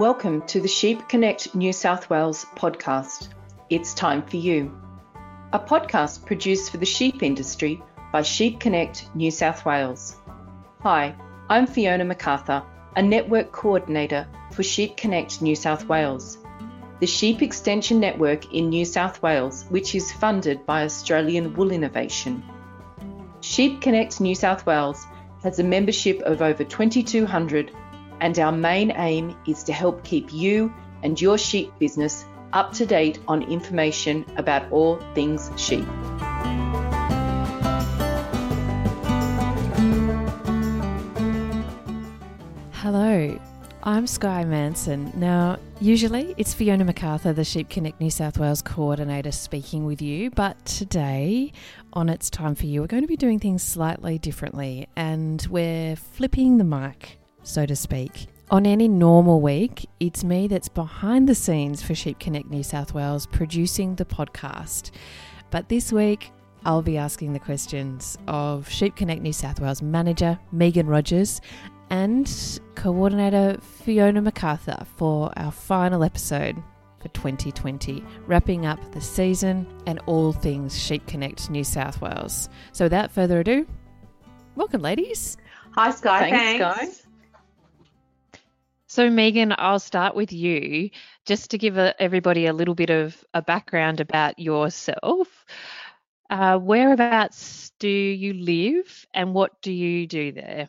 Welcome to the Sheep Connect New South Wales podcast. It's time for you. A podcast produced for the sheep industry by Sheep Connect New South Wales. Hi, I'm Fiona MacArthur, a network coordinator for Sheep Connect New South Wales, the sheep extension network in New South Wales, which is funded by Australian Wool Innovation. Sheep Connect New South Wales has a membership of over 2,200 and our main aim is to help keep you and your sheep business up to date on information about all things sheep. I'm Sky Manson. Now, usually it's Fiona MacArthur, the Sheep Connect New South Wales coordinator, speaking with you, but today on It's Time for You, we're going to be doing things slightly differently and we're flipping the mic so to speak. On any normal week, it's me that's behind the scenes for Sheep Connect New South Wales producing the podcast. But this week, I'll be asking the questions of Sheep Connect New South Wales manager Megan Rogers and coordinator Fiona MacArthur for our final episode for 2020, wrapping up the season and all things Sheep Connect New South Wales. So without further ado, welcome, ladies. Hi, Sky. Thanks, Thanks. Sky. So, Megan, I'll start with you just to give a, everybody a little bit of a background about yourself. Uh, whereabouts do you live and what do you do there?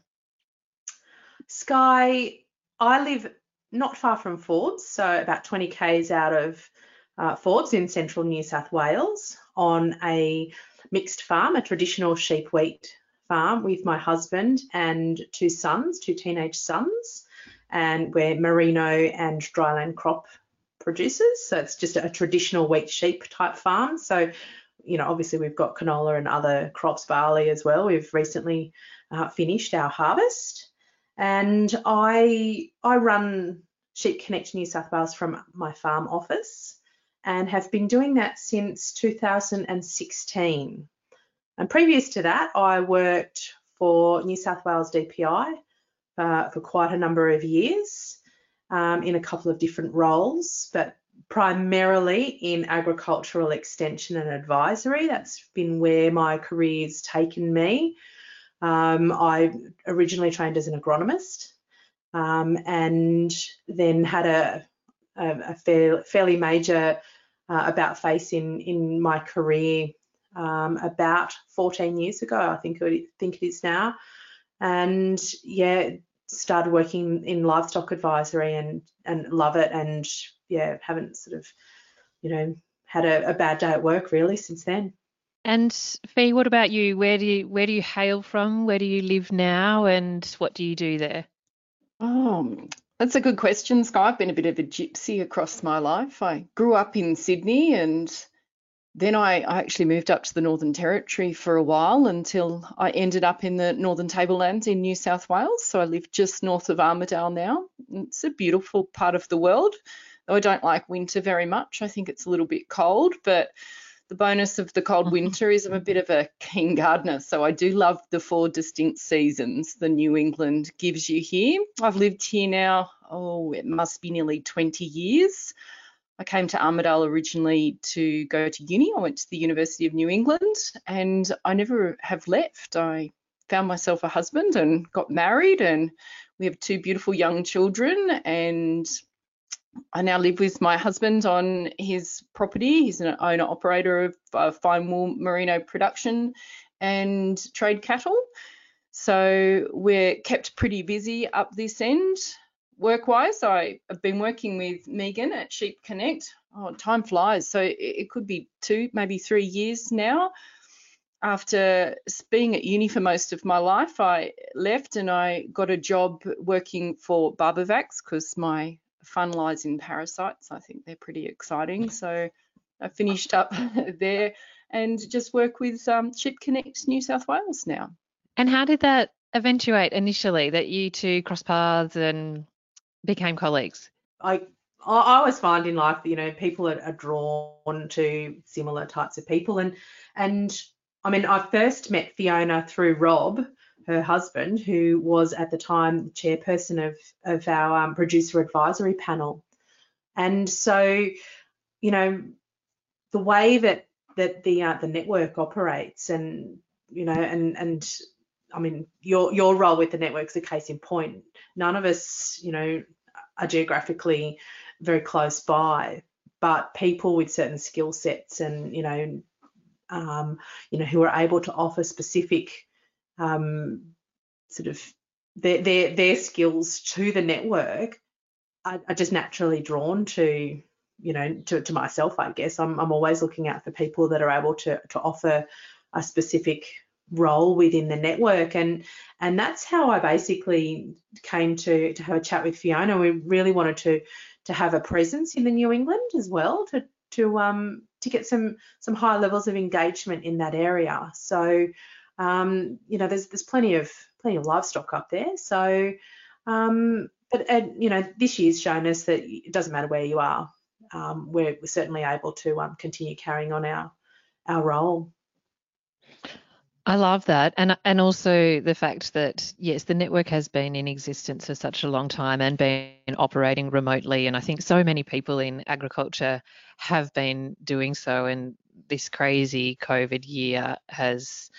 Sky, I live not far from Forbes, so about 20 k's out of uh, Forbes in central New South Wales on a mixed farm, a traditional sheep wheat farm with my husband and two sons, two teenage sons and we're merino and dryland crop producers. So it's just a traditional wheat sheep type farm. So, you know, obviously we've got canola and other crops, barley as well. We've recently uh, finished our harvest, and I I run Sheep Connect New South Wales from my farm office, and have been doing that since 2016. And previous to that, I worked for New South Wales DPI uh, for quite a number of years um, in a couple of different roles, but primarily in agricultural extension and advisory. That's been where my career's taken me. Um, I originally trained as an agronomist um, and then had a, a, a fair, fairly major uh, about face in, in my career um, about 14 years ago, I think, I think it is now and yeah, started working in livestock advisory and and love it and yeah, haven't sort of you know had a, a bad day at work really since then. And Fee, what about you? Where do you where do you hail from? Where do you live now, and what do you do there? Oh, that's a good question, Sky. I've been a bit of a gypsy across my life. I grew up in Sydney and then I, I, actually moved up to the Northern Territory for a while until I ended up in the Northern Tablelands in New South Wales. So I live just north of Armidale now. It's a beautiful part of the world, though I don't like winter very much. I think it's a little bit cold, but the bonus of the cold winter is I'm a bit of a keen gardener, so I do love the four distinct seasons the New England gives you here. I've lived here now, oh, it must be nearly 20 years. I came to Armidale originally to go to uni. I went to the University of New England and I never have left. I found myself a husband and got married, and we have two beautiful young children. And I now live with my husband on his property. He's an owner operator of uh, fine wool merino production and trade cattle. So we're kept pretty busy up this end work wise, I have been working with Megan at Sheep Connect. Oh, time flies. So it, it could be two, maybe three years now. After being at uni for most of my life, I left and I got a job working for Barbervax because my fun parasites. I think they're pretty exciting. So I finished up there and just work with um, Sheep Connect New South Wales now. And how did that eventuate initially that you two cross paths and became colleagues? I I always find in life, you know, people are, are, drawn to similar types of people, and and I mean, I first met Fiona through Rob, her husband, who was at the time the chairperson of, of our um, producer advisory panel. And so, you know, the way that that the uh, the network operates, and you know, and and I mean, your your role with the network is a case in point. None of us, you know, are geographically very close by, but people with certain skill sets and you know, um, you know, who are able to offer specific um, sort of their, their their skills to the network are, are just naturally drawn to you know to, to myself i guess. I'm, I'm always looking out for people that are able to to offer a specific role within the network. And and that's how i basically came to to have a chat with fiona. We really wanted to to have a presence in the new england as well to to um to get some some high levels of engagement in that area. So um you know there's there's plenty of plenty of livestock up there. So um but you know this year's shown us that it doesn't matter where you are um, we're, we're, certainly able to um, continue carrying on our our role. I love that, and and also the fact that yes, the network has been in existence for such a long time and been operating remotely, and I think so many people in agriculture have been doing so, and this crazy COVID year has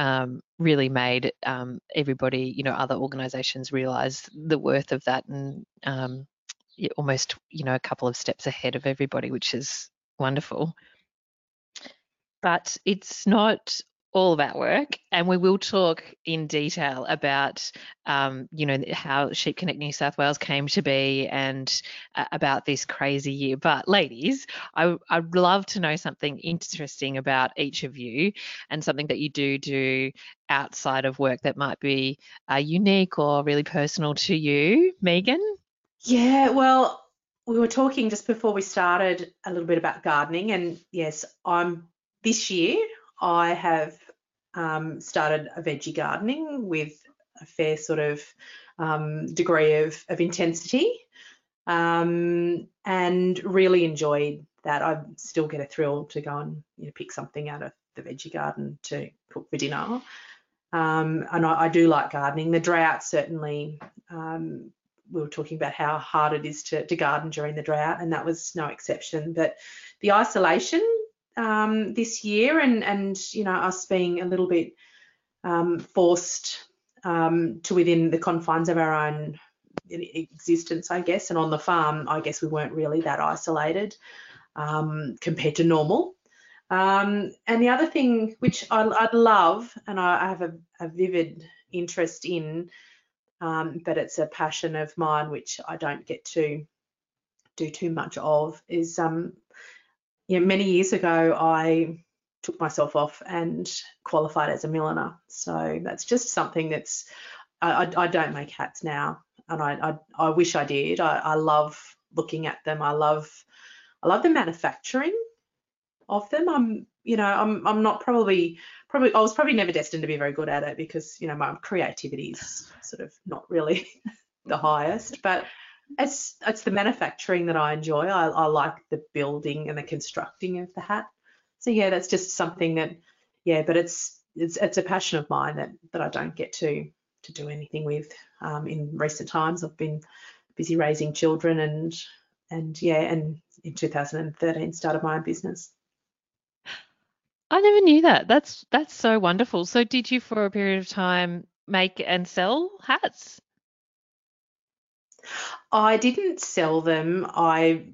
um, really made um, everybody, you know, other organisations realise the worth of that, and um, almost you know a couple of steps ahead of everybody, which is wonderful. But it's not all of about work, and we will talk in detail about, um, you know, how Sheep Connect New South Wales came to be and uh, about this crazy year. But ladies, I, I'd love to know something interesting about each of you and something that you do do outside of work that might be uh, unique or really personal to you. Megan? Yeah, well, we were talking just before we started a little bit about gardening, and yes, I'm this year I have um, started a veggie gardening with a fair sort of um, degree of, of intensity, um, and really enjoyed that. I still get a thrill to go and you know, pick something out of the veggie garden to cook for dinner. Um, and I, I, do like gardening. The drought certainly um, we were talking about how hard it is to, to garden during the drought, and that was no exception. But the isolation um, this year, and and you know us being a little bit um, forced um, to within the confines of our own existence, I guess, and on the farm, I guess we weren't really that isolated um, compared to normal. Um, and the other thing which I, would love, and I, I have a, a vivid interest in, um, but it's a passion of mine which I don't get to do too much of. Is um, you know, many years ago I took myself off and qualified as a milliner. So that's just something that's I, I, I don't make hats now, and I I, I wish I did. I, I love looking at them. I love I love the manufacturing of them. I'm you know I'm I'm not probably probably I was probably never destined to be very good at it because you know my creativity is sort of not really the highest, but it's it's the manufacturing that I enjoy. I, I like the building and the constructing of the hat. So yeah, that's just something that yeah, but it's it's it's a passion of mine that that I don't get to to do anything with um, in recent times. I've been busy raising children and and yeah, and in 2013 started my own business. I never knew that. That's that's so wonderful. So did you for a period of time make and sell hats? I didn't sell them. I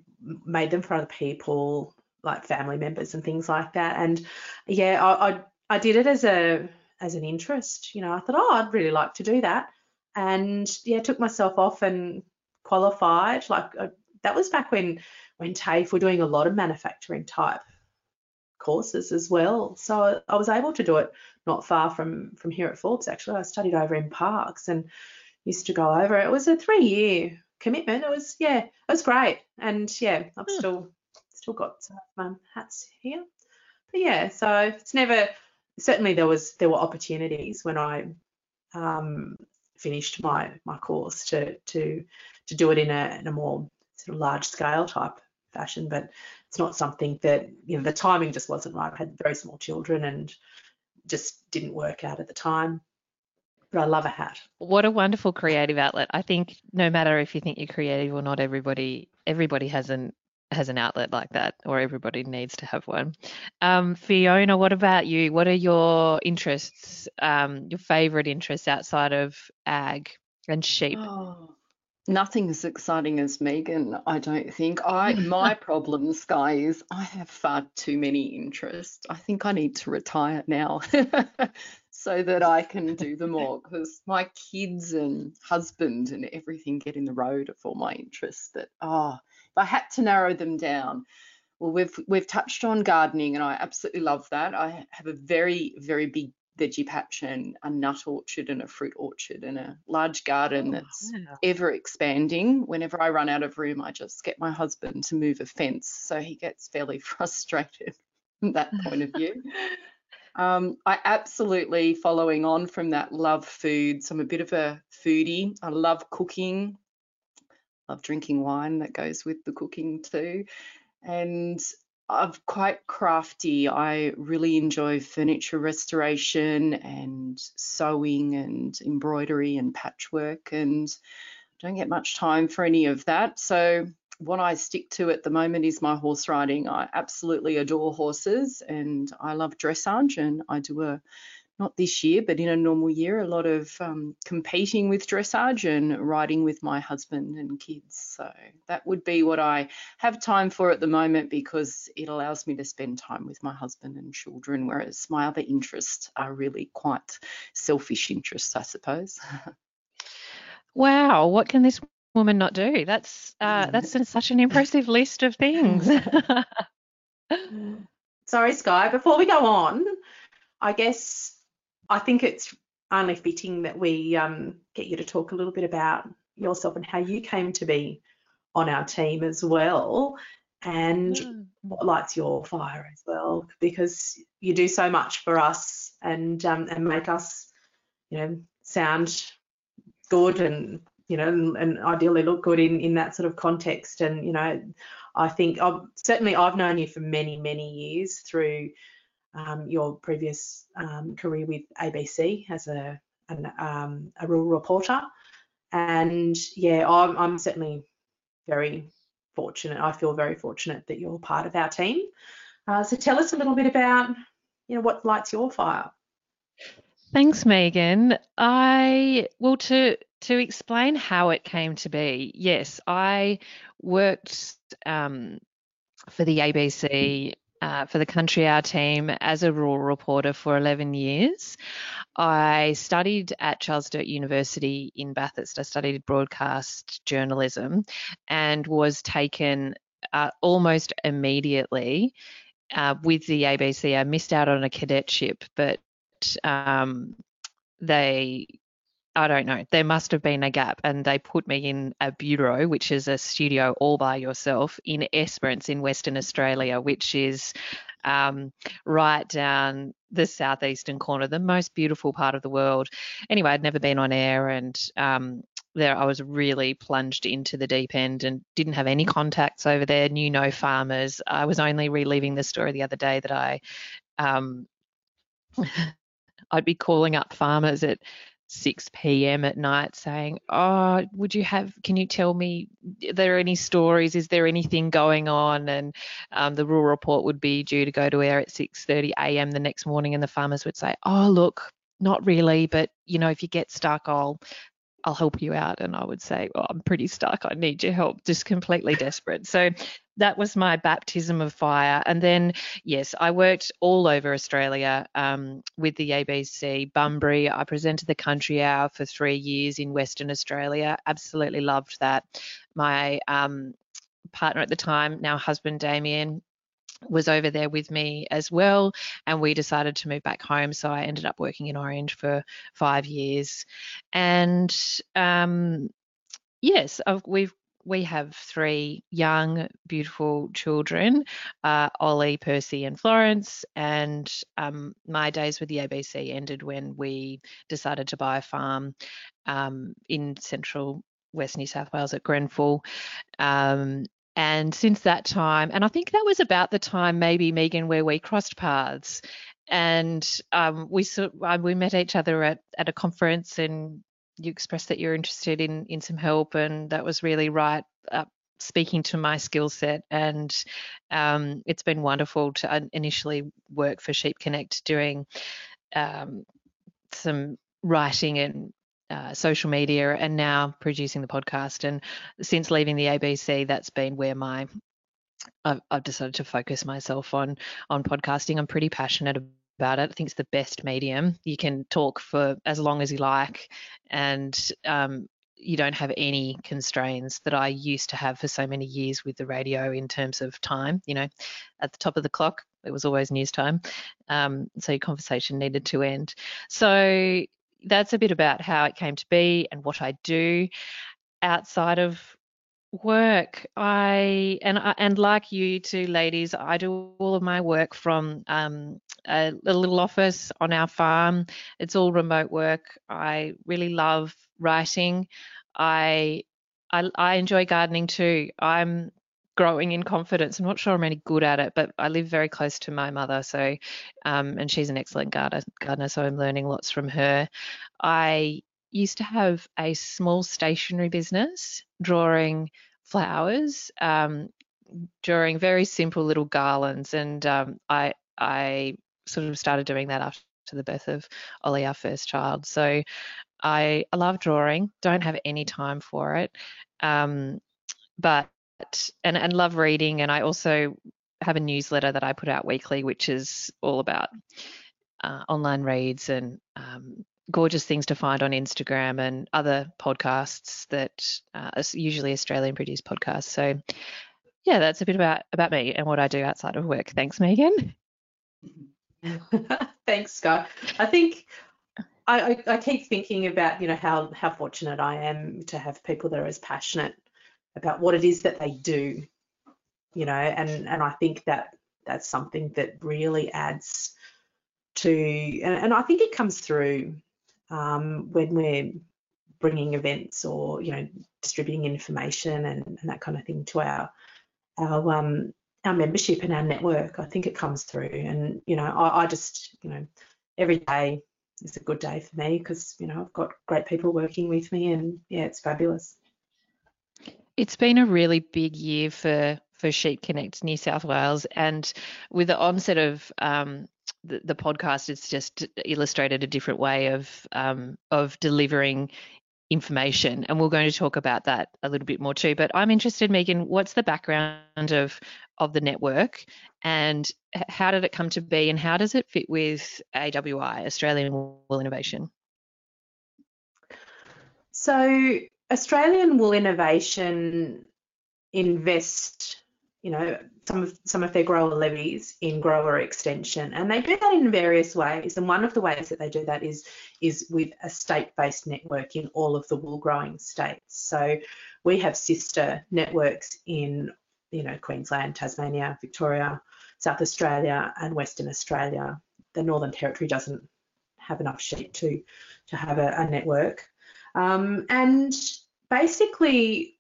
made them for other people, like family members and things like that. And yeah, I I, I did it as a as an interest. You know, I thought, oh, I'd really like to do that. And yeah, took myself off and qualified. Like uh, that was back when when TAFE were doing a lot of manufacturing type courses as well. So I was able to do it not far from from here at Forbes. Actually, I studied over in Parkes and used to go over. It was a three year commitment. It was yeah, it was great. And yeah, I've hmm. still still got some my hats here. But yeah, so it's never certainly there was there were opportunities when I um, finished my my course to to to do it in a in a more sort of large scale type fashion, but it's not something that you know the timing just wasn't right. I had very small children and just didn't work out at the time. But I love a hat. What a wonderful creative outlet. I think no matter if you think you're creative or not, everybody everybody has an has an outlet like that, or everybody needs to have one. Um, Fiona, what about you? What are your interests, um, your favourite interests outside of ag and sheep? Oh, nothing as exciting as Megan, I don't think. I my problem, Sky, is I have far too many interests. I think I need to retire now. so that I can do them all because my kids and husband and everything get in the road of all my interests. But oh, if I had to narrow them down, well, we've we've touched on gardening, and I absolutely love that. I have a very very big veggie patch and a nut orchard and a fruit orchard and a large garden oh, that's wow. ever expanding. Whenever I run out of room, I just get my husband to move a fence, so he gets fairly frustrated from that point of view. Um, I absolutely, following on from that, love food. So I'm a bit of a foodie. I love cooking love drinking wine that goes with the cooking too. And I'm quite crafty. I really enjoy furniture restoration and sewing and embroidery and patchwork and don't get much time for any of that. So what I stick to at the moment is my horse riding. I absolutely adore horses and I love dressage and I do a not this year, but in a normal year, a lot of um, competing with dressage and riding with my husband and kids. So that would be what I have time for at the moment because it allows me to spend time with my husband and children, whereas my other interests are really quite selfish interests, I suppose. wow, what can this woman not do? That's uh, that's such an impressive list of things. Sorry, Sky. Before we go on, I guess I think it's only fitting that we um, get you to talk a little bit about yourself and how you came to be on our team as well and yeah. what lights your fire as well because you do so much for us and um, and make us you know sound good and you know and, and, ideally look good in in that sort of context and you know I think I've, certainly I've known you for many many years through um, your previous um, career with ABC as a, an, um, a rural reporter. And yeah, I'm, I'm, certainly very fortunate. I feel very fortunate that you're part of our team. Uh, so tell us a little bit about, you know, what lights your fire. Thanks, Megan. I well to to explain how it came to be. Yes, I worked um, for the ABC uh, for the Country Hour team as a rural reporter for 11 years. I studied at Charles Sturt University in Bathurst. I studied broadcast journalism and was taken uh, almost immediately uh, with the ABC. I missed out on a cadetship, but um, they I don't know. There must have been a gap, and they put me in a bureau, which is a studio all by yourself in Esperance in Western Australia, which is um, right down the southeastern corner, the most beautiful part of the world. Anyway, I'd never been on air, and um, there I was really plunged into the deep end and didn't have any contacts over there. Knew no farmers. I was only reliving the story the other day that I. Um, I'd be calling up farmers at 6 p.m. at night saying, "Oh, would you have? Can you tell me? Are there any stories? Is there anything going on?" And um, the rural report would be due to go to air at 6:30 a.m. the next morning, and the farmers would say, "Oh, look, not really, but you know, if you get stuck, I'll I'll help you out. And I would say, well, I'm pretty stuck. I need your help, just completely desperate. So that was my baptism of fire. And then, yes, I worked all over Australia um, with the ABC, Bunbury. I presented the Country Hour for three years in Western Australia. Absolutely loved that. My um, partner at the time, now husband Damien, was over there with me as well and we decided to move back home so i ended up working in orange for five years and um, yes we've we have three young, beautiful children uh, Ollie, Percy, and Florence. And um, my days with the ABC ended when we decided to buy a farm um, in central West New South Wales at Grenfell. Um, and since that time, and I think that was about the time maybe Megan where we crossed paths. and um, we saw, uh, we met each other at, at a conference, and you expressed that you're interested in in some help, and that was really right up speaking to my skill set and um, it's been wonderful to initially work for sheep connect doing um, some writing and uh, social media and now producing the podcast and since leaving the abc that's been where my I've, I've decided to focus myself on on podcasting. I'm pretty passionate about it. I think it's the best medium. You can talk for as long as you like, and um, you don't have any constraints that I used to have for so many years with the radio in terms of time. You know, at the top of the clock, it was always news time. Um, so your conversation needed to end. So that's a bit about how it came to be and what I do outside of work i and and like you two ladies i do all of my work from um, a, a, little office on our farm. It's all remote work. I really love writing. I i, I enjoy gardening too. I'm growing in confidence. I'm not sure i'm any good at it but i live very close to my mother so um, and she's an excellent gardener, gardener so i'm learning lots from her. I used to have a small stationery business drawing flowers, um, drawing very simple little garlands, and um, I I sort of started doing that after the birth of Ollie, our first child. So I, I love drawing. Don't have any time for it, um, but and and love reading. And I also have a newsletter that I put out weekly, which is all about uh, online reads and um, gorgeous things to find on Instagram and other podcasts that uh, are usually Australian produced podcasts. So yeah, that's a bit about about me and what I do outside of work. Thanks, Megan. Thanks, Scott. I think I, I, I, keep thinking about you know how how fortunate I am to have people that are as passionate about what it is that they do, you know, and and I think that that's something that really adds to and, and I think it comes through um, when we're bringing events or you know distributing information and, and that kind of thing to our our um, our membership and our network. I think it comes through, and you know I, I just you know every day is a good day for me because you know I've got great people working with me, and yeah, it's fabulous. It's been a really big year for for Sheep Connect New South Wales, and with the onset of um, the, the podcast it's just illustrated a different way of um, of delivering information and we're going to talk about that a little bit more too. But i'm interested megan what's the background of of the network and how did it come to be and how does it fit with awi australian wool innovation? So australian wool innovation invest you know, some of some of their grower levies in grower extension, and they do that in various ways. And one of the ways that they do that is is with a state-based network in all of the wool growing states. So we have sister networks in you know Queensland, Tasmania, Victoria, South Australia, and Western Australia. The Northern Territory doesn't have enough sheep to to have a, a network, um, and basically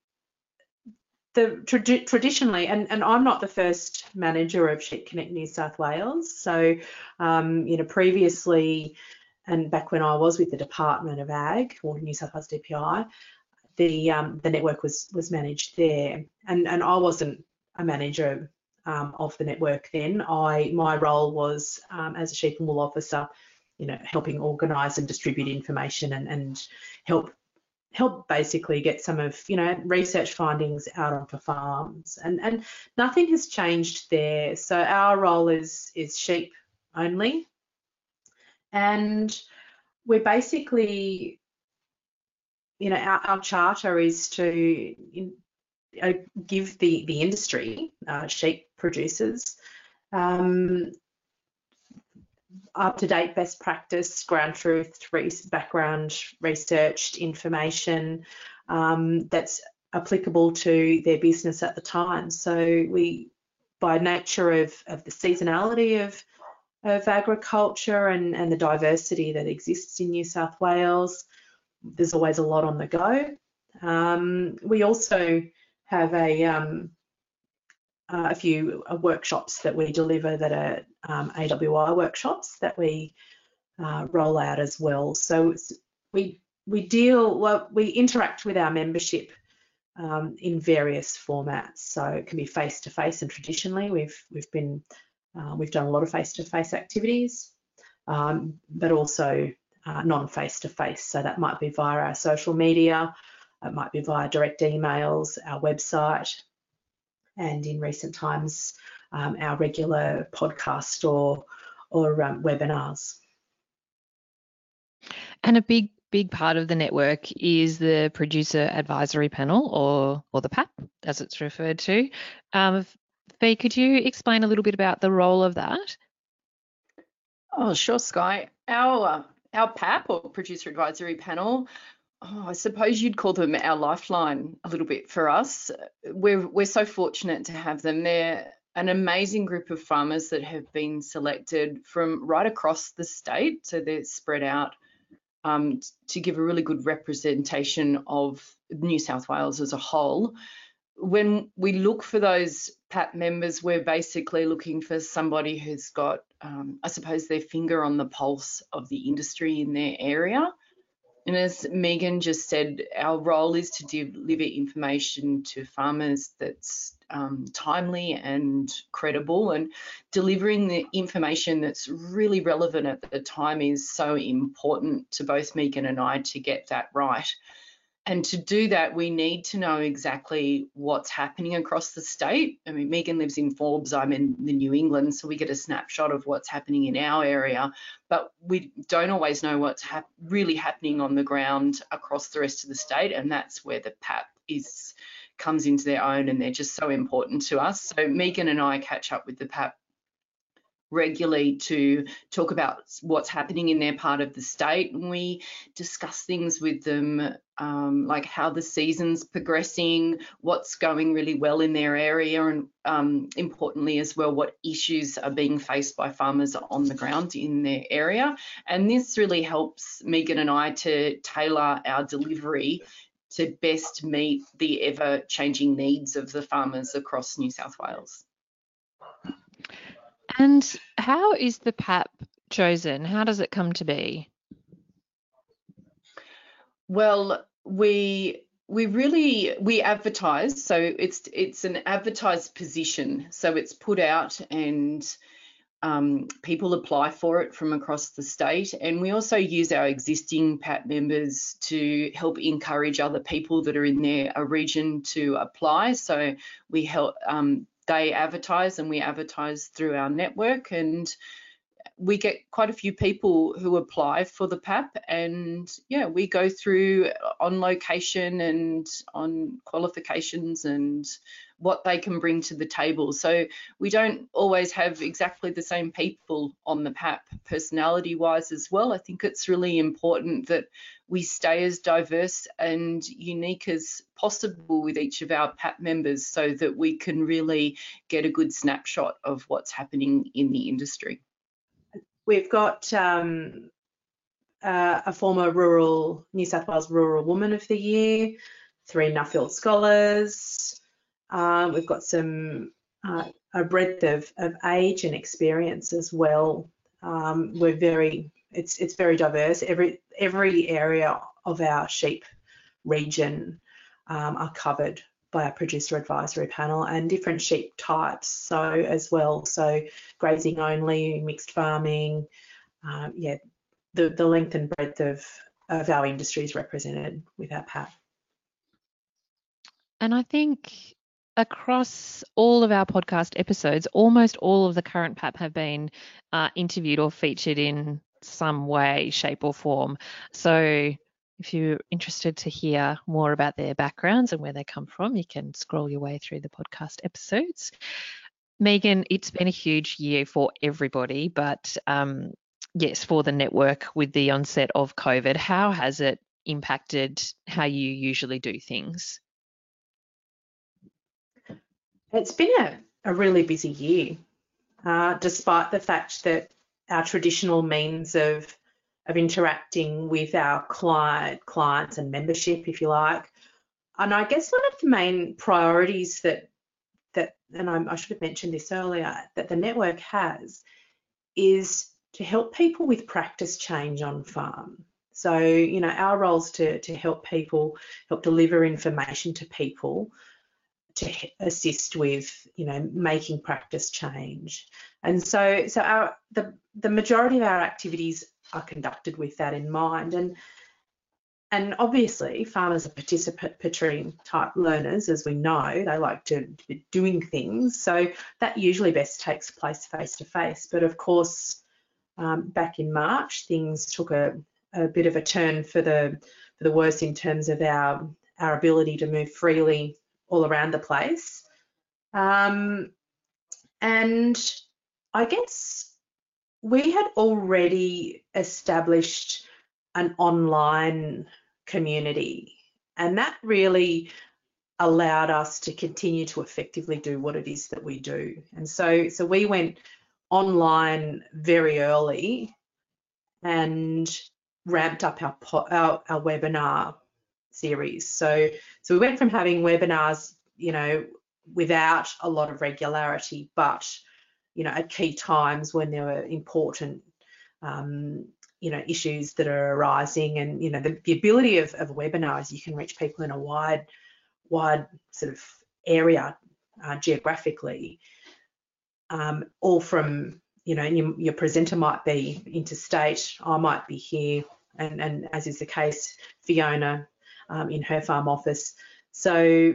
the trad- traditionally, and, and I'm not the first manager of Sheep Connect New South Wales. So, um, you know, previously, and back when I was with the Department of Ag or New South Wales DPI, the um, the network was was managed there, and and I wasn't a manager um, of the network then. I my role was um, as a sheep and wool officer, you know, helping organise and distribute information and and help help basically get some of you know research findings out onto farms. And and nothing has changed there. So our role is is sheep only. And we're basically you know our, our charter is to in, uh, give the the industry uh, sheep producers um, up-to-date best practice, ground truth, background researched information um, that's applicable to their business at the time. So we, by nature of, of the seasonality of of agriculture and, and the diversity that exists in New South Wales, there's always a lot on the go. Um, we also have a um, uh, a few uh, workshops that we deliver that are um, AWI workshops that we uh, roll out as well. So we we deal well, we interact with our membership um, in various formats. So it can be face to face, and traditionally we've we've been uh, we've done a lot of face to face activities, um, but also uh, non face to face. So that might be via our social media, it might be via direct emails, our website, and in recent times um, our regular podcast or or um, webinars. And a big big part of the network is the producer advisory panel or or the PAP as it's referred to. Um, Fee, could you explain a little bit about the role of that? Oh, sure, Sky. Our uh, our PAP or producer advisory panel. Oh, I suppose you'd call them our lifeline a little bit for us. We're we're so fortunate to have them. They're an amazing group of farmers that have been selected from right across the state. So they're spread out um, to give a really good representation of New South Wales as a whole. When we look for those PAP members, we're basically looking for somebody who's got, um, I suppose, their finger on the pulse of the industry in their area. And as Megan just said, our role is to deliver information to farmers that's um, timely and credible, and delivering the information that's really relevant at the time is so important to both Megan and I to get that right. And to do that, we need to know exactly what's happening across the state. I mean, Megan lives in Forbes, I'm in the New England, so we get a snapshot of what's happening in our area, but we don't always know what's hap really happening on the ground across the rest of the state, and that's where the PAP is comes into their own, and they're just so important to us. So Megan and I catch up with the PAP regularly to talk about what's happening in their part of the state and we discuss things with them um, like how the season's progressing what's going really well in their area and um, importantly as well what issues are being faced by farmers on the ground in their area and this really helps Megan and I to tailor our delivery to best meet the ever changing needs of the farmers across New South Wales. And how is the PAP chosen? How does it come to be? Well, we we really we advertise so it's it's an advertised position so it's put out and um, people apply for it from across the state and we also use our existing PAP members to help encourage other people that are in their region to apply so we help um, they advertise and we advertise through our network and we get quite a few people who apply for the PAP and yeah we go through on location and on qualifications and what they can bring to the table. So we don't always have exactly the same people on the PAP personality wise as well. I think it's really important that we stay as diverse and unique as possible with each of our PAP members so that we can really get a good snapshot of what's happening in the industry. We've got um, uh, a former rural New South Wales Rural Woman of the Year, three Nuffield Scholars, um, we've got some uh, a breadth of, of age and experience as well. Um, we're very it's it's very diverse. Every every area of our sheep region um, are covered by our producer advisory panel and different sheep types so as well so grazing only mixed farming um, yeah the, the length and breadth of of our industry is represented with our PAP. And I think across all of our podcast episodes, almost all of the current PAP have been uh, interviewed or featured in some way, shape, or form. So if you're interested to hear more about their backgrounds and where they come from, you can scroll your way through the podcast episodes. Megan, it's been a huge year for everybody, but um, yes, for the network with the onset of COVID, how has it impacted how you usually do things? It's been a, a really busy year, uh, despite the fact that our traditional means of of interacting with our client clients and membership, if you like. And I guess one of the main priorities that that, and I, I should have mentioned this earlier, that the network has is to help people with practice change on farm. So, you know, our roles to, to help people, help deliver information to people to assist with, you know, making practice change. And so, so our the the majority of our activities are conducted with that in mind. And and obviously, farmers are participatory type learners, as we know. They like to be doing things, so that usually best takes place face to face. But of course, um, back in March, things took a, a bit of a turn for the for the worse in terms of our our ability to move freely all around the place. Um, and I guess we had already established an online community, and that really allowed us to continue to effectively do what it is that we do. And so, so we went online very early and ramped up our, our, our webinar series. So, so we went from having webinars, you know, without a lot of regularity, but you know, at key times when there were important, um, you know, issues that are arising, and you know, the, the ability of, of webinars, you can reach people in a wide, wide sort of area uh, geographically, um, all from you know, your, your presenter might be interstate, I might be here, and, and as is the case, Fiona um, in her farm office. So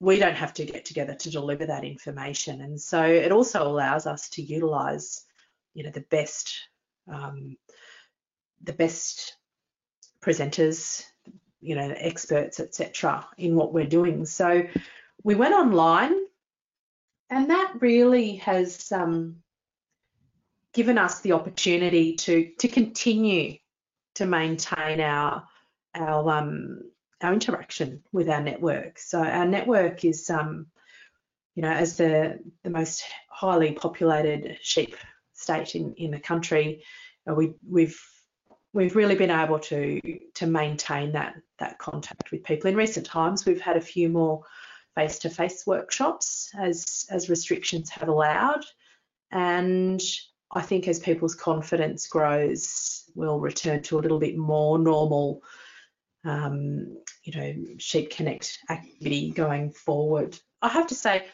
we don't have to get together to deliver that information. And so it also allows us to utilize, you know, the best, um, the best presenters, you know, experts, etc., in what we're doing. So we went online, and that really has um, given us the opportunity to to continue to maintain our our um, our interaction with our network. So our network is, um, you know, as the the most highly populated sheep state in in the country, uh, we we've we've really been able to to maintain that that contact with people. In recent times, we've had a few more face-to-face workshops as as restrictions have allowed, and I think as people's confidence grows, we'll return to a little bit more normal um, you know, Sheep Connect activity going forward. I have to say,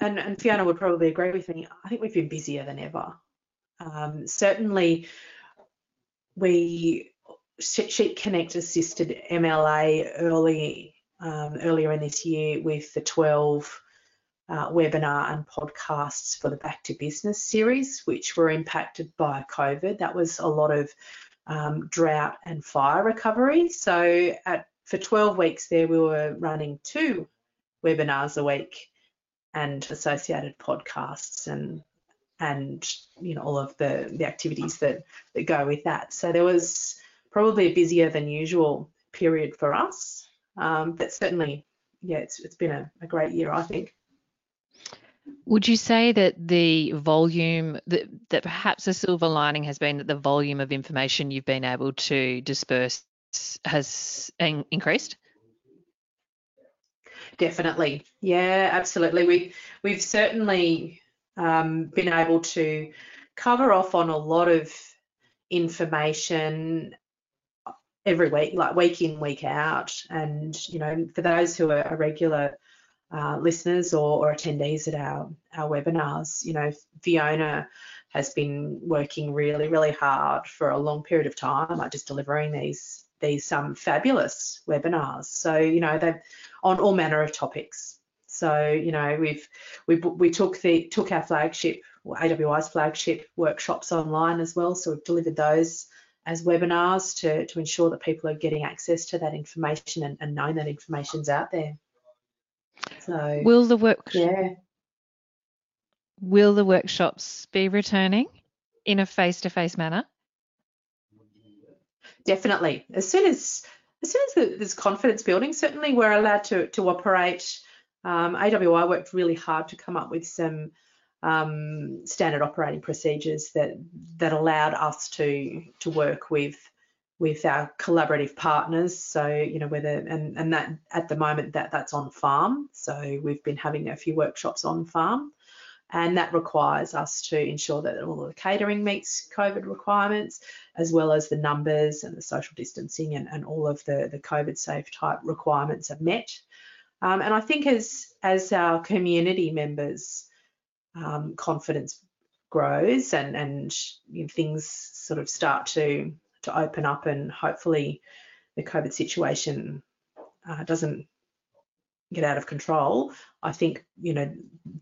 and, and Fiona would probably agree with me, I think we've been busier than ever. Um, certainly, we Sheep Connect assisted MLA early um, earlier in this year with the 12 uh, webinar and podcasts for the Back to Business series, which were impacted by COVID. That was a lot of um, drought and fire recovery. So at, for 12 weeks there, we were running two webinars a week and associated podcasts and and you know all of the the activities that that go with that. So there was probably a busier than usual period for us, um, but certainly yeah, it's it's been a, a great year I think. Would you say that the volume, that, that perhaps a silver lining has been that the volume of information you've been able to disperse has in, increased? Definitely, yeah, absolutely. We we've certainly um, been able to cover off on a lot of information every week, like week in, week out. And you know, for those who are regular uh, listeners or, or, attendees at our, our webinars. You know, Fiona has been working really, really hard for a long period of time, like just delivering these these um, fabulous webinars. So you know, they've on all manner of topics. So you know, we've we we took the took our flagship AWI's flagship workshops online as well. So we've delivered those as webinars to, to ensure that people are getting access to that information and, and knowing that information's out there. So will the work yeah will the workshops be returning in a face-to-face manner? Definitely. As soon as as soon as there's confidence building, certainly we're allowed to to operate. Um, AWI worked really hard to come up with some um, standard operating procedures that that allowed us to to work with with our collaborative partners. So, you know, whether and and that at the moment that that's on farm. So we've been having a few workshops on farm. And that requires us to ensure that all of the catering meets COVID requirements, as well as the numbers and the social distancing and, and all of the, the COVID safe type requirements are met. Um, and I think as, as our community members' um, confidence grows and, and you know, things sort of start to, to open up and hopefully the COVID situation uh, doesn't get out of control, I think you know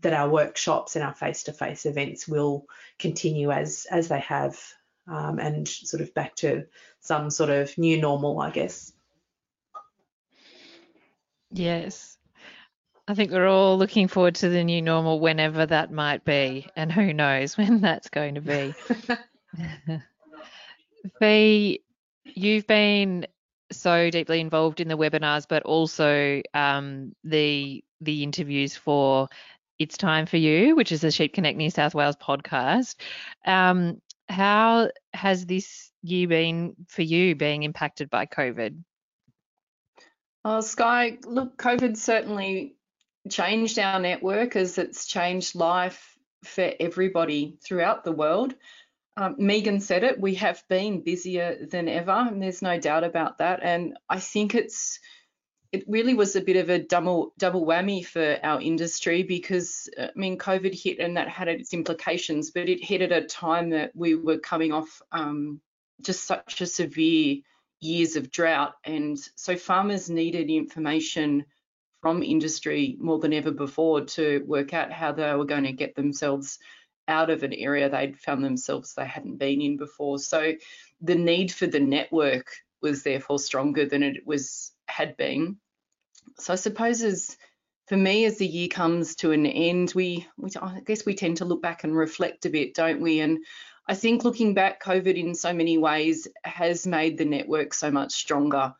that our workshops and our face-to-face events will continue as as they have, um, and sort of back to some sort of new normal, I guess. Yes. I think we're all looking forward to the new normal whenever that might be, and who knows when that's going to be. Fee, you've been so deeply involved in the webinars, but also um, the the interviews for It's Time for You, which is the Sheep Connect New South Wales podcast. Um, how has this year been for you being impacted by COVID? Oh, Sky, look, COVID certainly changed our network as it's changed life for everybody throughout the world. Um, Megan said it, we have been busier than ever, and there's no doubt about that. And I think it's it really was a bit of a double double whammy for our industry because I mean COVID hit and that had its implications, but it hit at a time that we were coming off um, just such a severe years of drought, and so farmers needed information from industry more than ever before to work out how they were going to get themselves out of an area they'd found themselves they hadn't been in before. So the need for the network was therefore stronger than it was had been. So I suppose as for me, as the year comes to an end, we, we I guess we tend to look back and reflect a bit, don't we? And I think looking back, COVID in so many ways has made the network so much stronger.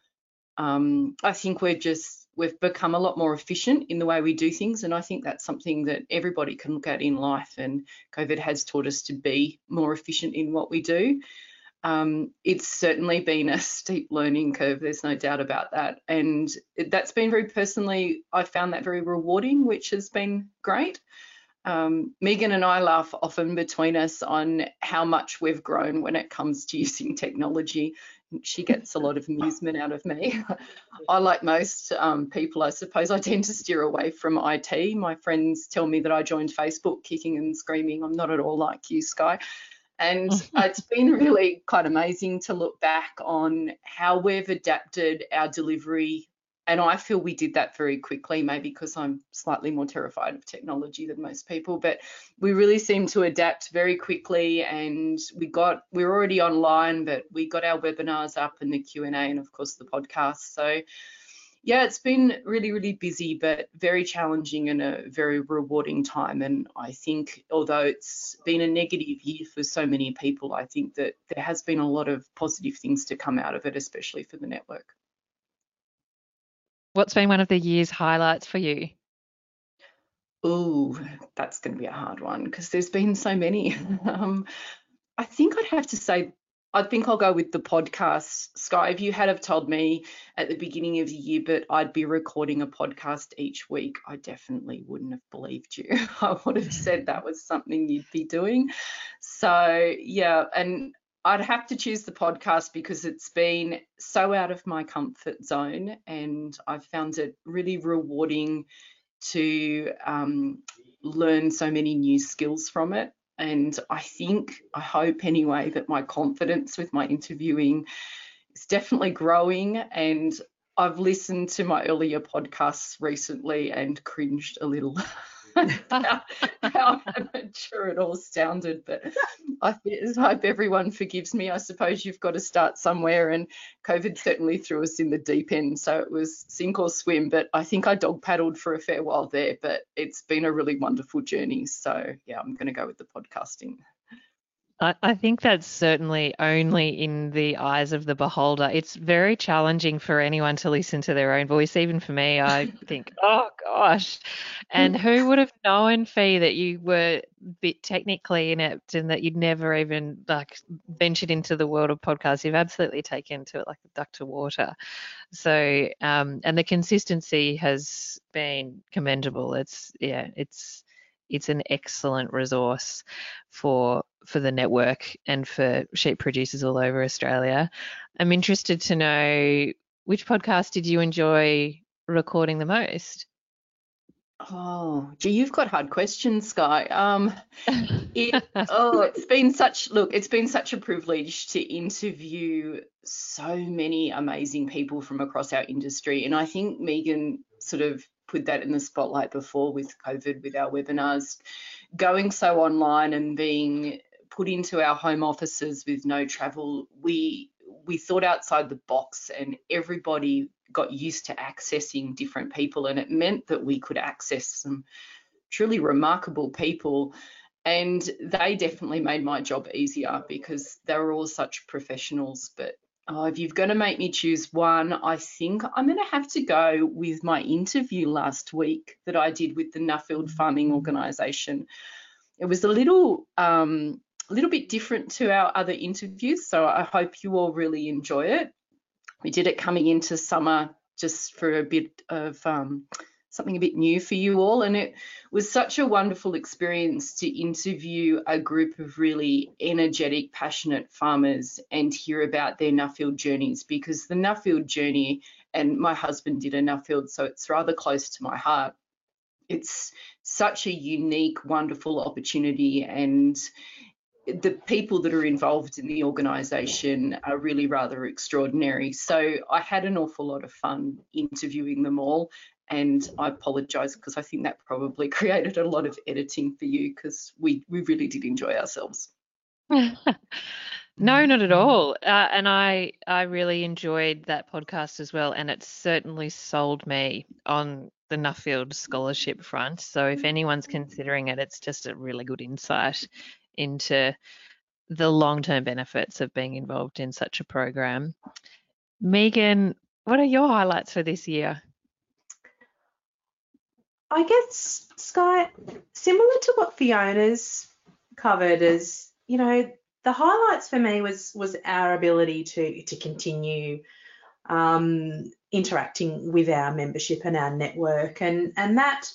Um, I think we're just we've become a lot more efficient in the way we do things. And I think that's something that everybody can look at in life. And COVID has taught us to be more efficient in what we do. Um, it's certainly been a steep learning curve, there's no doubt about that. And that's been very personally, I found that very rewarding, which has been great. Um, Megan and I laugh often between us on how much we've grown when it comes to using technology she gets a lot of amusement out of me. I, like most um, people, I suppose, I tend to steer away from IT. My friends tell me that I joined Facebook kicking and screaming. I'm not at all like you, Sky. And it's been really quite amazing to look back on how we've adapted our delivery and I feel we did that very quickly, maybe because I'm slightly more terrified of technology than most people. But we really seemed to adapt very quickly, and we got we were already online, but we got our webinars up and the Q and A, and of course the podcast. So yeah, it's been really really busy, but very challenging and a very rewarding time. And I think although it's been a negative year for so many people, I think that there has been a lot of positive things to come out of it, especially for the network. What's been one of the year's highlights for you? Oh, that's going to be a hard one because there's been so many. um, I think I'd have to say, I think I'll go with the podcast. Sky, if you had have told me at the beginning of the year, but I'd be recording a podcast each week, I definitely wouldn't have believed you. I would have said that was something you'd be doing. So, yeah, and I'd have to choose the podcast because it's been so out of my comfort zone and I've found it really rewarding to um, learn so many new skills from it. And I think, I hope anyway, that my confidence with my interviewing is definitely growing. And I've listened to my earlier podcasts recently and cringed a little. how, how amateur it all sounded, but I hope everyone forgives me. I suppose you've got to start somewhere, and COVID certainly threw us in the deep end, so it was sink or swim. But I think I dog paddled for a fair while there, but it's been a really wonderful journey. So yeah, I'm going to go with the podcasting. I, I think that's certainly only in the eyes of the beholder. It's very challenging for anyone to listen to their own voice. Even for me, I think, oh gosh. And who would have known, Fee, that you were bit technically inept and that you'd never even like ventured into the world of podcasts? You've absolutely taken to it like a duck to water. So, um, and the consistency has been commendable. It's yeah, it's it's an excellent resource for for the network and for sheep producers all over Australia. I'm interested to know which podcast did you enjoy recording the most? Oh, gee, you've got hard questions, Sky. Um, it, oh, it's been such look, it's been such a privilege to interview so many amazing people from across our industry, and I think Megan sort of put that in the spotlight before with COVID, with our webinars, going so online and being put into our home offices with no travel. We we thought outside the box, and everybody got used to accessing different people, and it meant that we could access some truly remarkable people. And they definitely made my job easier because they were all such professionals. But Oh, if you're going to make me choose one, I think I'm going to have to go with my interview last week that I did with the Nuffield Farming Organisation. It was a little, um, a little bit different to our other interviews, so I hope you all really enjoy it. We did it coming into summer just for a bit of um, something a bit new for you all. And it was such a wonderful experience to interview a group of really energetic, passionate farmers and hear about their Nuffield journeys because the Nuffield journey, and my husband did a Nuffield, so it's rather close to my heart. It's such a unique, wonderful opportunity and the people that are involved in the organisation are really rather extraordinary. So I had an awful lot of fun interviewing them all, and I apologise because I think that probably created a lot of editing for you because we we really did enjoy ourselves. no, not at all. Uh, and I I really enjoyed that podcast as well, and it certainly sold me on the Nuffield scholarship front. So if anyone's considering it, it's just a really good insight into the long-term benefits of being involved in such a program. Megan, what are your highlights for this year? I guess, Sky, similar to what Fiona's covered, is you know the highlights for me was was our ability to to continue um, interacting with our membership and our network, and and that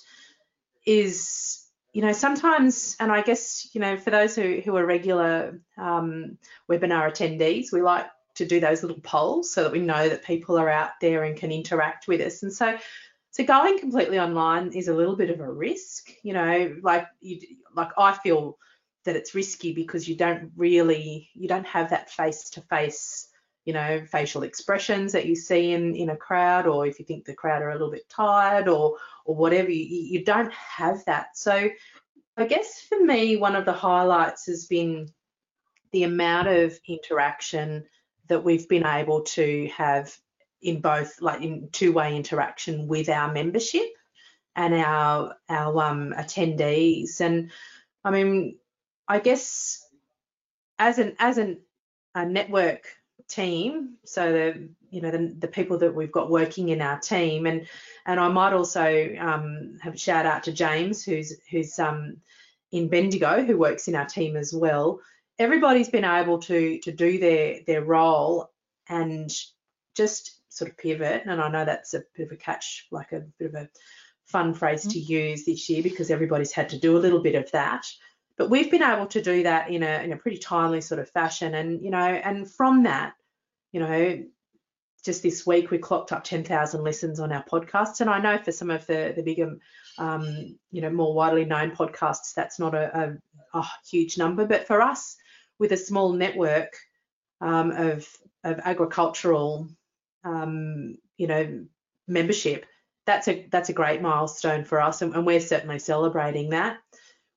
is you know sometimes, and I guess you know for those who who are regular um, webinar attendees, we like to do those little polls so that we know that people are out there and can interact with us, and so so going completely online is a little bit of a risk, you know, like you, like I feel that it's risky because you don't really you don't have that face to face you know facial expressions that you see in in a crowd or if you think the crowd are a little bit tired or or whatever you, you don't have that. So i guess for me one of the highlights has been the amount of interaction that we've been able to have in both like in two-way interaction with our membership and our our um, attendees. And I mean, I guess as an as an a network team, so the you know the, the people that we've got working in our team, and and I might also um, have a shout out to James, who's who's um, in Bendigo, who works in our team as well. Everybody's been able to to do their their role and just sort of pivot. And I know that's a bit of a catch, like a bit of a fun phrase mm-hmm. to use this year because everybody's had to do a little bit of that. But we've been able to do that in a in a pretty timely sort of fashion. And you know, and from that, you know, just this week we clocked up 10,000 listens on our podcast And I know for some of the the bigger, um, you know, more widely known podcasts, that's not a, a, a huge number. But for us, with a small network um, of of agricultural um, you know, membership, that's a that's a great milestone for us, and, and we're certainly celebrating that.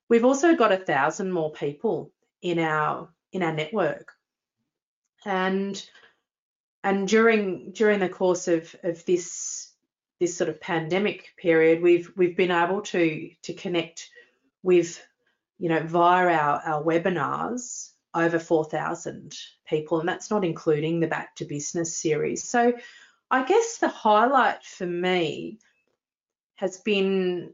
We've also got a thousand more people in our in our network, and and during during the course of of this this sort of pandemic period, we've we've been able to to connect with you know via our our webinars over 4,000 people, and that's not including the Back to Business series. So I guess the highlight for me has been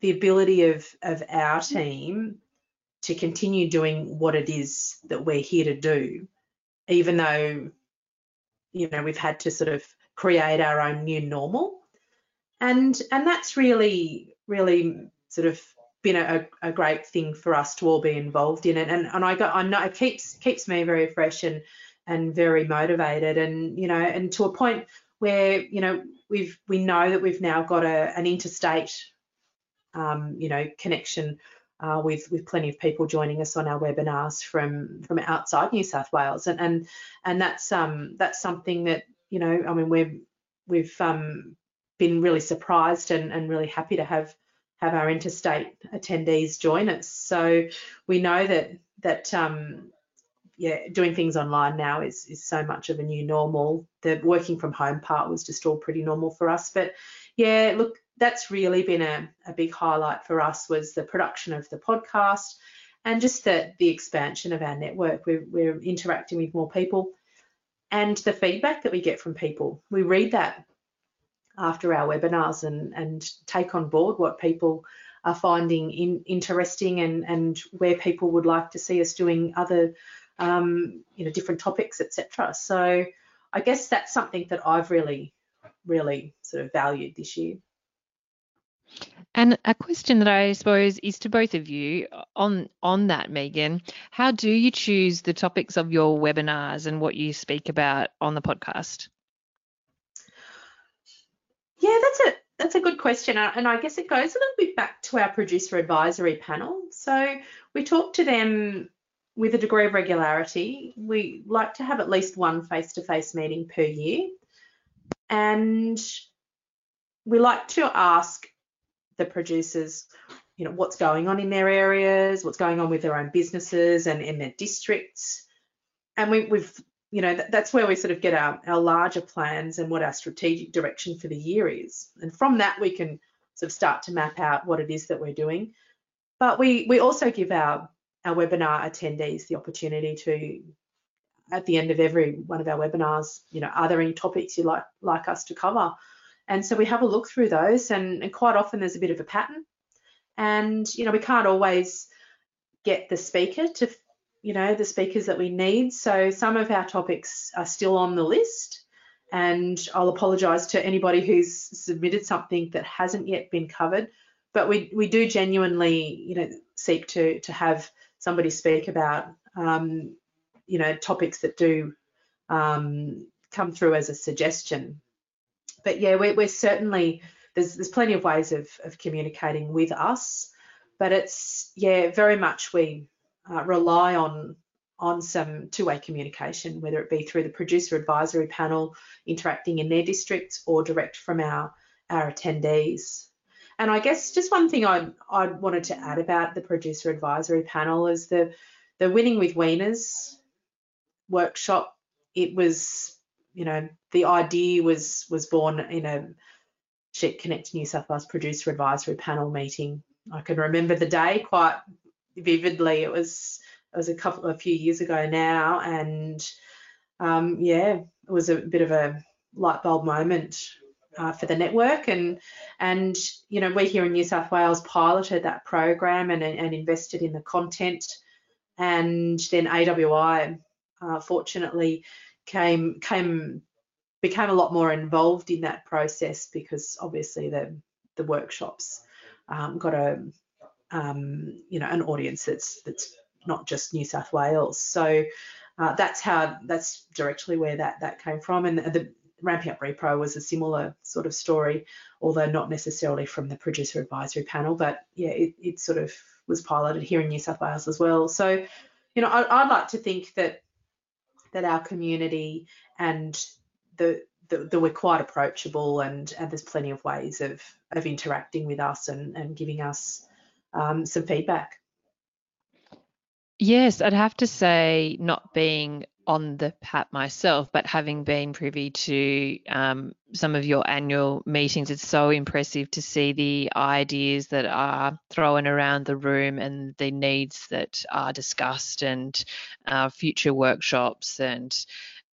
the ability of, of our team to continue doing what it is that we're here to do, even though, you know, we've had to sort of create our own new normal. And and that's really, really sort of been a, a great thing for us to all be involved in it. And and I got I know it keeps keeps me very fresh and and very motivated and you know and to a point where you know we've we know that we've now got a, an interstate um, you know connection uh, with with plenty of people joining us on our webinars from from outside New South Wales and and and that's um that's something that you know I mean we've we've um, been really surprised and, and really happy to have have our interstate attendees join us. So we know that that um, yeah, doing things online now is is so much of a new normal. The working from home part was just all pretty normal for us. But yeah, look, that's really been a, a big highlight for us was the production of the podcast and just the, the expansion of our network. We're, we're interacting with more people and the feedback that we get from people. We read that after our webinars and, and take on board what people are finding in, interesting and, and where people would like to see us doing other um, you know, different topics, etc. So I guess that's something that I've really, really sort of valued this year. And a question that I suppose is to both of you on on that, Megan. How do you choose the topics of your webinars and what you speak about on the podcast? Yeah, that's a that's a good question, uh, and I guess it goes a little bit back to our producer advisory panel. So we talk to them with a degree of regularity. We like to have at least one face-to-face meeting per year. And we like to ask the producers, you know, what's going on in their areas, what's going on with their own businesses and in their districts. And we, have you know, that's where we sort of get our, our larger plans and what our strategic direction for the year is. And from that, we can sort of start to map out what it is that we're doing. But we, we also give our our webinar attendees the opportunity to, at the end of every one of our webinars, you know, are there any topics you'd like, like us to cover? And so we have a look through those and, and quite often there's a bit of a pattern. And, you know, we can't always get the speaker to, you know, the speakers that we need. So some of our topics are still on the list. And I'll apologise to anybody who's submitted something that hasn't yet been covered. But we, we do genuinely, you know, seek to, to have somebody speak about, um, you know, topics that do um, come through as a suggestion. But yeah, we're, we're certainly there's there's plenty of ways of, of communicating with us, but it's yeah very much we uh, rely on on some two-way communication, whether it be through the producer advisory panel interacting in their districts or direct from our our attendees. And I guess just one thing I I wanted to add about the producer advisory panel is the the Winning with Weaners workshop. It was, you know, the idea was was born in a Sheep Connect New South Wales producer advisory panel meeting. I can remember the day quite vividly. It was it was a couple a few years ago now, and um, yeah, it was a bit of a light bulb moment uh, for the network and and you know we here in New South Wales piloted that program and, and invested in the content and then AWI uh, fortunately came came became a lot more involved in that process because obviously the the workshops um, got a um, you know an audience that's that's not just New South Wales so uh, that's how that's directly where that that came from and the Ramping Up Repro was a similar sort of story, although not necessarily from the producer advisory panel, but yeah, it, it sort of was piloted here in New South Wales as well. So, you know, I, would like to think that that our community and the, the, the, we're quite approachable and, and there's plenty of ways of, of interacting with us and, and giving us um, some feedback. Yes, I'd have to say, not being on the PAP myself, but having been privy to um, some of your annual meetings, it's so impressive to see the ideas that are thrown around the room and the needs that are discussed and uh, future workshops and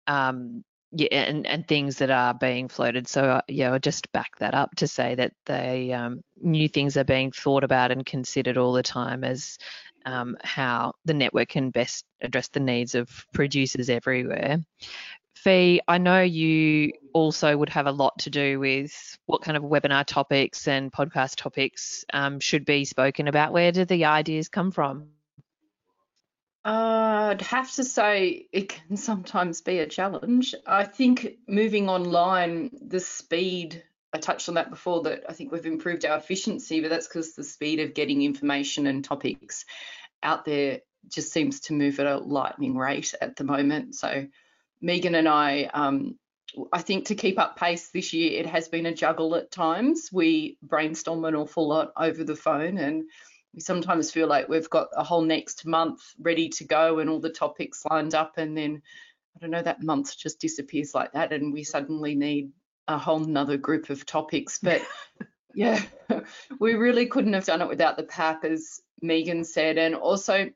um, yeah, and, and things that are being floated. So uh, yeah, I'll just back that up to say that they um, new things are being thought about and considered all the time as um, how the network can best address the needs of producers everywhere. Fee, I know you also would have a lot to do with what kind of webinar topics and podcast topics um, should be spoken about. Where do the ideas come from? I'd have to say it can sometimes be a challenge. I think moving online, the speed, I touched on that before, that I think we've improved our efficiency, but that's because the speed of getting information and topics out there just seems to move at a lightning rate at the moment. So Megan and I, um, I think to keep up pace this year, it has been a juggle at times. We brainstorm an awful lot over the phone and we sometimes feel like we've got a whole next month ready to go and all the topics lined up and then I don't know that month just disappears like that and we suddenly need a whole nother group of topics. But yeah we really couldn't have done it without the PAP as Megan said and also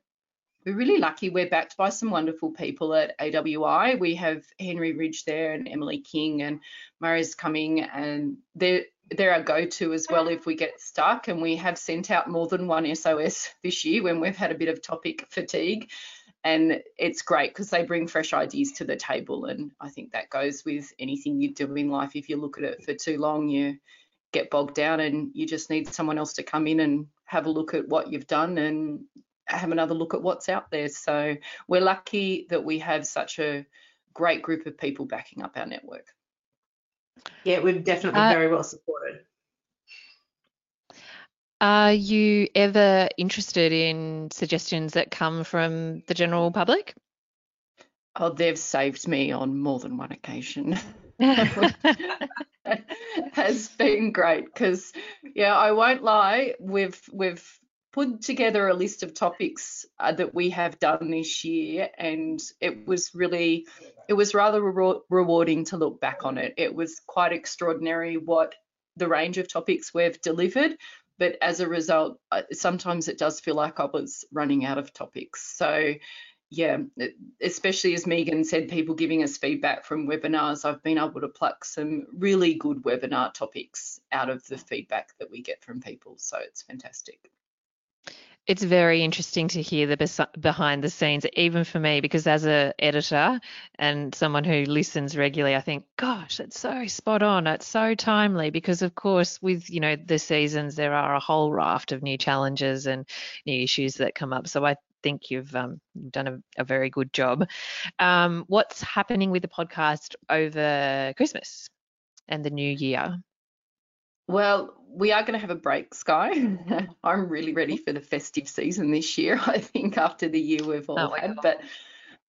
we're really lucky we're backed by some wonderful people at AWI. We have Henry Ridge there and Emily King and Murray's coming and they're they're our go-to as well if we get stuck. And we have sent out more than one SOS this year when we've had a bit of topic fatigue. And it's great because they bring fresh ideas to the table and I think that goes with anything you do in life. If you look at it for too long you get bogged down and you just need someone else to come in and have a look at what you've done and have another look at what's out there so we're lucky that we have such a great group of people backing up our network yeah, we're definitely uh, very well supported. Are you ever interested in suggestions that come from the general public? Oh, they've saved me on more than one occasion. has been great because yeah, I won't lie, we've we've put together a list of topics uh, that we have done this year and it was really it was rather re- rewarding to look back on it. It was quite extraordinary what the range of topics we've delivered but as a result uh, sometimes it does feel like i was running out of topics. So yeah especially as megan said people giving us feedback from webinars i've been able to pluck some really good webinar topics out of the feedback that we get from people so it's fantastic it's very interesting to hear the behind the scenes, even for me, because as a editor and someone who listens regularly, I think, gosh, it's so spot on. It's so timely because, of course, with you know the seasons, there are a whole raft of new challenges and new issues that come up. So I think you've um, done a, a, very good job. Um, what's happening with the podcast over Christmas and the new year? Well, we are going to have a break, Sky. I'm really ready for the festive season this year, I think, after the year we've all oh had. But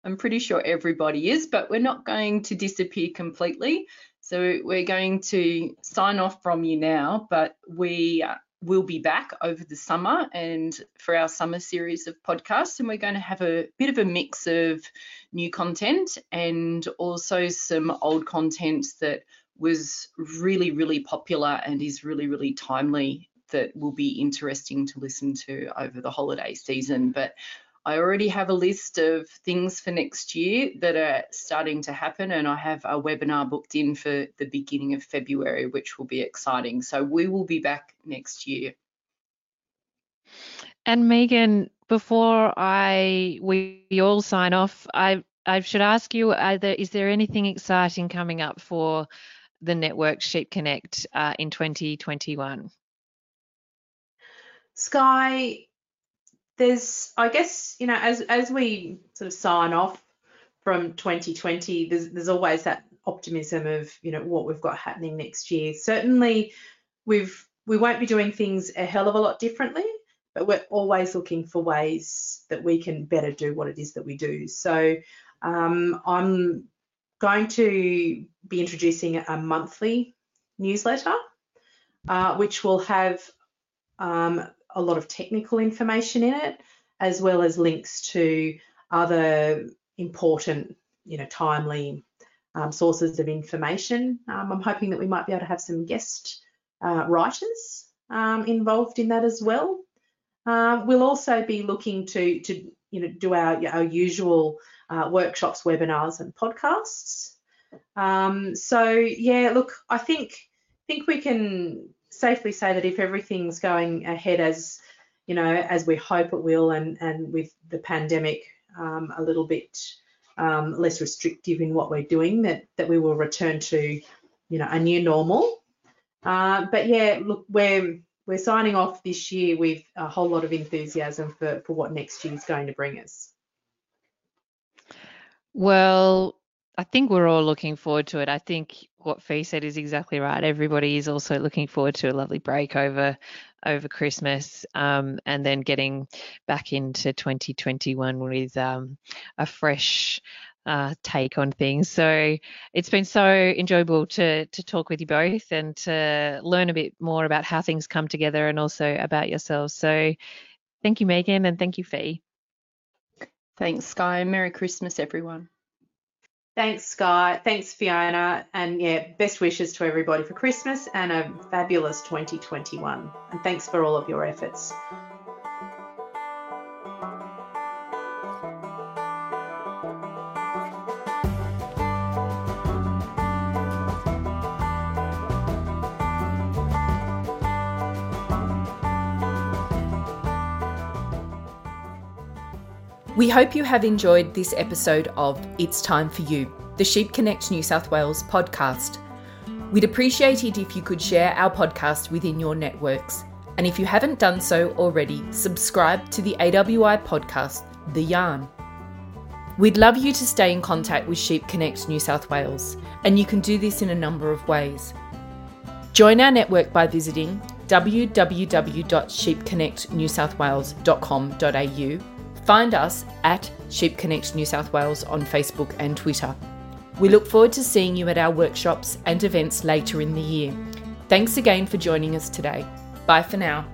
I'm pretty sure everybody is, but we're not going to disappear completely. So we're going to sign off from you now, but we uh, will be back over the summer and for our summer series of podcasts. And we're going to have a bit of a mix of new content and also some old content that was really, really popular and is really, really timely that will be interesting to listen to over the holiday season. But I already have a list of things for next year that are starting to happen, and I have a webinar booked in for the beginning of February, which will be exciting. So we will be back next year. And Megan, before I we all sign off, I I should ask you: there, is there anything exciting coming up for the network Sheep Connect uh, in 2021? Sky, there's, I guess, you know, as as we sort of sign off from 2020, there's there's always that optimism of you know what we've got happening next year. Certainly, we've we won't be doing things a hell of a lot differently, but we're always looking for ways that we can better do what it is that we do. So um, I'm going to be introducing a monthly newsletter, uh, which will have um, a lot of technical information in it, as well as links to other important you know, timely um, sources of information. Um, I'm hoping that we might be able to have some guest uh, writers um, involved in that as well. Uh, we'll also be looking to, to you know, do our, our usual uh, workshops, webinars, and podcasts. Um, so yeah, look, I think think we can safely say that if everything's going ahead as you know as we hope it will, and and with the pandemic um, a little bit um, less restrictive in what we're doing, that that we will return to you know a new normal. Uh, but yeah, look, we're we're signing off this year with a whole lot of enthusiasm for, for what next year is going to bring us. Well, I think we're all looking forward to it. I think what Fee said is exactly right. Everybody is also looking forward to a lovely break over over Christmas, um, and then getting back into 2021 with um, a fresh uh, take on things. So it's been so enjoyable to to talk with you both and to learn a bit more about how things come together and also about yourselves. So thank you, Megan, and thank you, Fee. Thanks, Sky. Merry Christmas, everyone. Thanks, Sky. Thanks, Fiona. And yeah, best wishes to everybody for Christmas and a fabulous 2021. And thanks for all of your efforts. We hope you have enjoyed this episode of It's Time for You, the Sheep Connect New South Wales podcast. We'd appreciate it if you could share our podcast within your networks. And if you haven't done so already, subscribe to the AWI podcast, The Yarn. We'd love you to stay in contact with Sheep Connect New South Wales, and you can do this in a number of ways. Join our network by visiting www.sheepconnectnewsouthwales.com.au Find us at Sheep Connect New South Wales on Facebook and Twitter. We look forward to seeing you at our workshops and events later in the year. Thanks again for joining us today. Bye for now.